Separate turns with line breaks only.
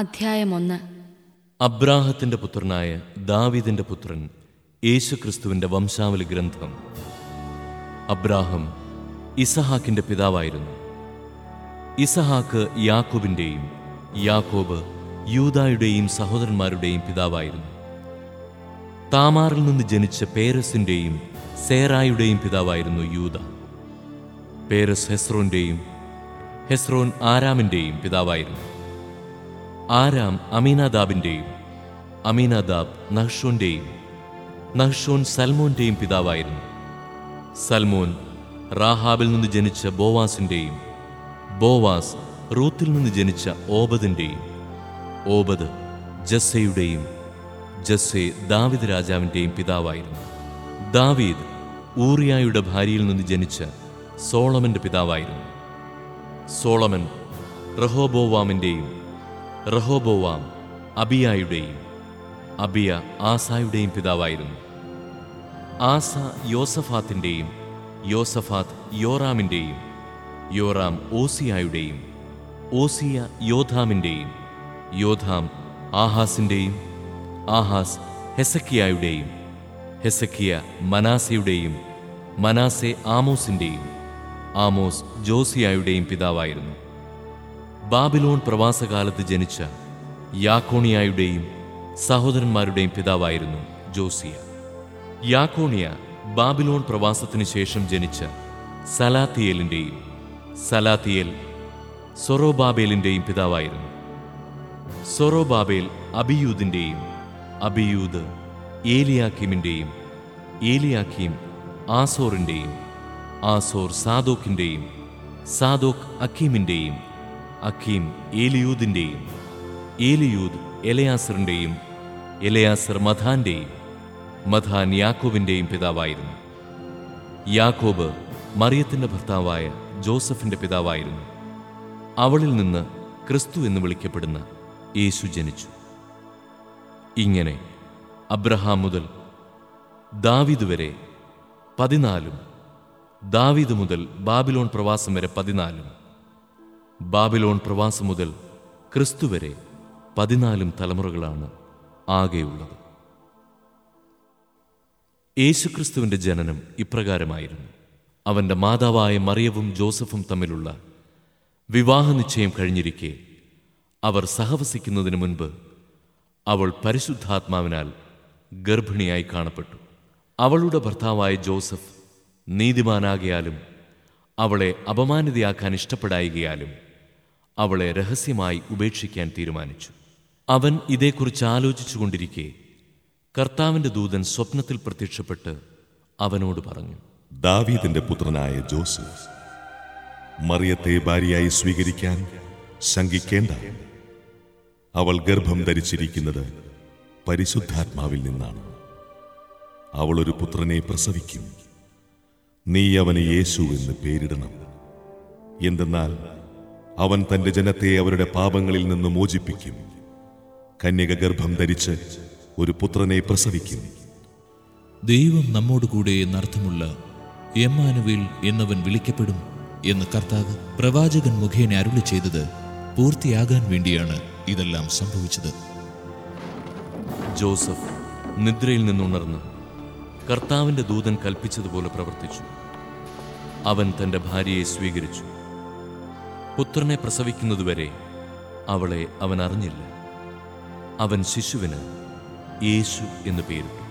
അധ്യായം ഒന്ന്.
അബ്രാഹത്തിന്റെ പുത്രനായ ദാവിദിന്റെ പുത്രൻ യേശുക്രിസ്തുവിന്റെ വംശാവലി ഗ്രന്ഥം. അബ്രാഹം ഇസഹാക്കിന്റെ പിതാവായിരുന്നു. ഇസഹാക്ക് യാക്കോബിന്റെയും യാക്കോബ് യൂതായുടെയും സഹോദരന്മാരുടെയും പിതാവായിരുന്നു. താമാറിൽ നിന്ന് ജനിച്ച പേരസിന്റെയും സേറായുടെയും പിതാവായിരുന്നു യൂത പേരസ് ഹെസ്രോന്റെയും ഹെസ്രോൻ ആരാമിന്റെയും പിതാവായിരുന്നു. ആരാം അമീനാദാബിന്റെയും അമീനാദാബ് നഹ്ഷോന്റെയും നഹ്ഷോൻ സൽമോന്റെയും പിതാവായിരുന്നു. സൽമോൻ റാഹാബിൽ നിന്ന് ജനിച്ച ബോവാസിന്റെയും ബോവാസ് റൂത്തിൽ നിന്ന് ജനിച്ച ഓബദിന്റെയും ഓബദ് ജസ്സയുടെയും ജസ്സെ ദാവിദ് രാജാവിന്റെയും പിതാവായിരുന്നു. ദാവീദ് ഊറിയായുടെ ഭാര്യയിൽ നിന്ന് ജനിച്ച സോളമന്റെ പിതാവായിരുന്നു. സോളമൻ റഹോബോവാമിന്റെയും റഹോബോവാം അബിയായുടെയും അബിയ ആസായുടെയും പിതാവായിരുന്നു. ആസ യോസഫാത്തിന്റെയും യോസഫാത്ത് യോറാമിന്റെയും യോറാം ഓസിയായുടെയും ഓസിയ യോധാമിന്റെയും യോധാം ആഹാസിന്റെയും ആഹാസ് ഹെസക്കിയായുടെയും ഹെസക്കിയ മനാസയുടെയും മനാസെ ആമോസിന്റെയും ആമോസ് ജോസിയായുടെയും പിതാവായിരുന്നു. ബാബിലോൺ പ്രവാസകാലത്ത് ജനിച്ച യാക്കോണിയായുടെയും സഹോദരന്മാരുടെയും പിതാവായിരുന്നു ജോസിയ. യാക്കോണിയ ബാബിലോൺ പ്രവാസത്തിനു ശേഷം ജനിച്ച സലാത്തിയേലിന്റെയും സലാത്തിയേൽ സൊറോബാബേലിന്റെയും പിതാവായിരുന്നു. സൊറോബാബേൽ അബിയൂദിന്റെയും അബിയൂദ് ഏലിയാക്കിമിന്റെയും ഏലിയാക്കിം ആസോറിന്റെയും ആസോർ സാദോക്കിന്റെയും സാദോക്ക് അക്കീമിന്റെയും അക്കീം ഏലിയൂദിന്റെയും ഏലിയൂദ് എലയാസറിന്റെയും എലയാസർ മഥാന്റെയും മഥാൻ യാക്കോബിന്റെയും പിതാവായിരുന്നു. യാക്കോബ് മറിയത്തിന്റെ ഭർത്താവായ ജോസഫിന്റെ പിതാവായിരുന്നു. അവളിൽ നിന്ന് ക്രിസ്തു എന്ന് വിളിക്കപ്പെടുന്ന യേശു ജനിച്ചു. ഇങ്ങനെ അബ്രഹാം മുതൽ ദാവിദ് വരെ പതിനാലും ദാവിദ് മുതൽ ബാബിലോൺ പ്രവാസം വരെ പതിനാലും ബാബിലോൺ പ്രവാസം മുതൽ ക്രിസ്തു വരെ പതിനാലും തലമുറകളാണ് ആകെയുള്ളത് യേശുക്രിസ്തുവിന്റെ ജനനം ഇപ്രകാരമായിരുന്നു. അവന്റെ മാതാവായ മറിയവും ജോസഫും തമ്മിലുള്ള വിവാഹ നിശ്ചയം കഴിഞ്ഞിരിക്കെ അവർ സഹവസിക്കുന്നതിന് മുൻപ് അവൾ പരിശുദ്ധാത്മാവിനാൽ ഗർഭിണിയായി കാണപ്പെട്ടു. അവളുടെ ഭർത്താവായ ജോസഫ് നീതിമാനാകിയാലും അവളെ അപമാനിതയാക്കാൻ ഇഷ്ടപ്പെടായികയാലും അവളെ രഹസ്യമായി ഉപേക്ഷിക്കാൻ തീരുമാനിച്ചു. അവൻ ഇതേക്കുറിച്ച് ആലോചിച്ചുകൊണ്ടിരിക്കെ കർത്താവിന്റെ ദൂതൻ സ്വപ്നത്തിൽ പ്രത്യക്ഷപ്പെട്ട് അവനോട് പറഞ്ഞു
ദാവീദിന്റെ പുത്രനായ ജോസഫ് മറിയത്തെ ഭാര്യയായി സ്വീകരിക്കാൻ ശങ്കിക്കേണ്ട. അവൾ ഗർഭം ധരിച്ചിരിക്കുന്നത് പരിശുദ്ധാത്മാവിൽ നിന്നാണ്. അവൾ ഒരു പുത്രനെ പ്രസവിക്കും. നീ അവന് യേശു എന്ന് പേരിടണം. എന്തെന്നാൽ അവൻ തന്റെ ജനത്തെ അവരുടെ പാപങ്ങളിൽ നിന്ന് മോചിപ്പിക്കും. കന്യക ഗർഭം ധരിച്ച് ഒരു പുത്രനെ പ്രസവിക്കും.
ദൈവം നമ്മോട് കൂടെ എന്നർത്ഥമുള്ള എമ്മാനുവിൽ എന്നവൻ വിളിക്കപ്പെടും എന്ന് കർത്താവ് പ്രവാചകൻ മുഖേന അരുളി ചെയ്തത് പൂർത്തിയാകാൻ വേണ്ടിയാണ് ഇതെല്ലാം സംഭവിച്ചത്.
ജോസഫ് നിദ്രയിൽ നിന്നുണർന്ന് കർത്താവിന്റെ ദൂതൻ കൽപ്പിച്ചതുപോലെ പ്രവർത്തിച്ചു. അവൻ തന്റെ ഭാര്യയെ സ്വീകരിച്ചു. പുത്രനെ പ്രസവിക്കുന്നതുവരെ അവളെ അവൻ അറിഞ്ഞില്ല അവൻ ശിശുവിന് യേശു എന്ന് പേരിട്ടു.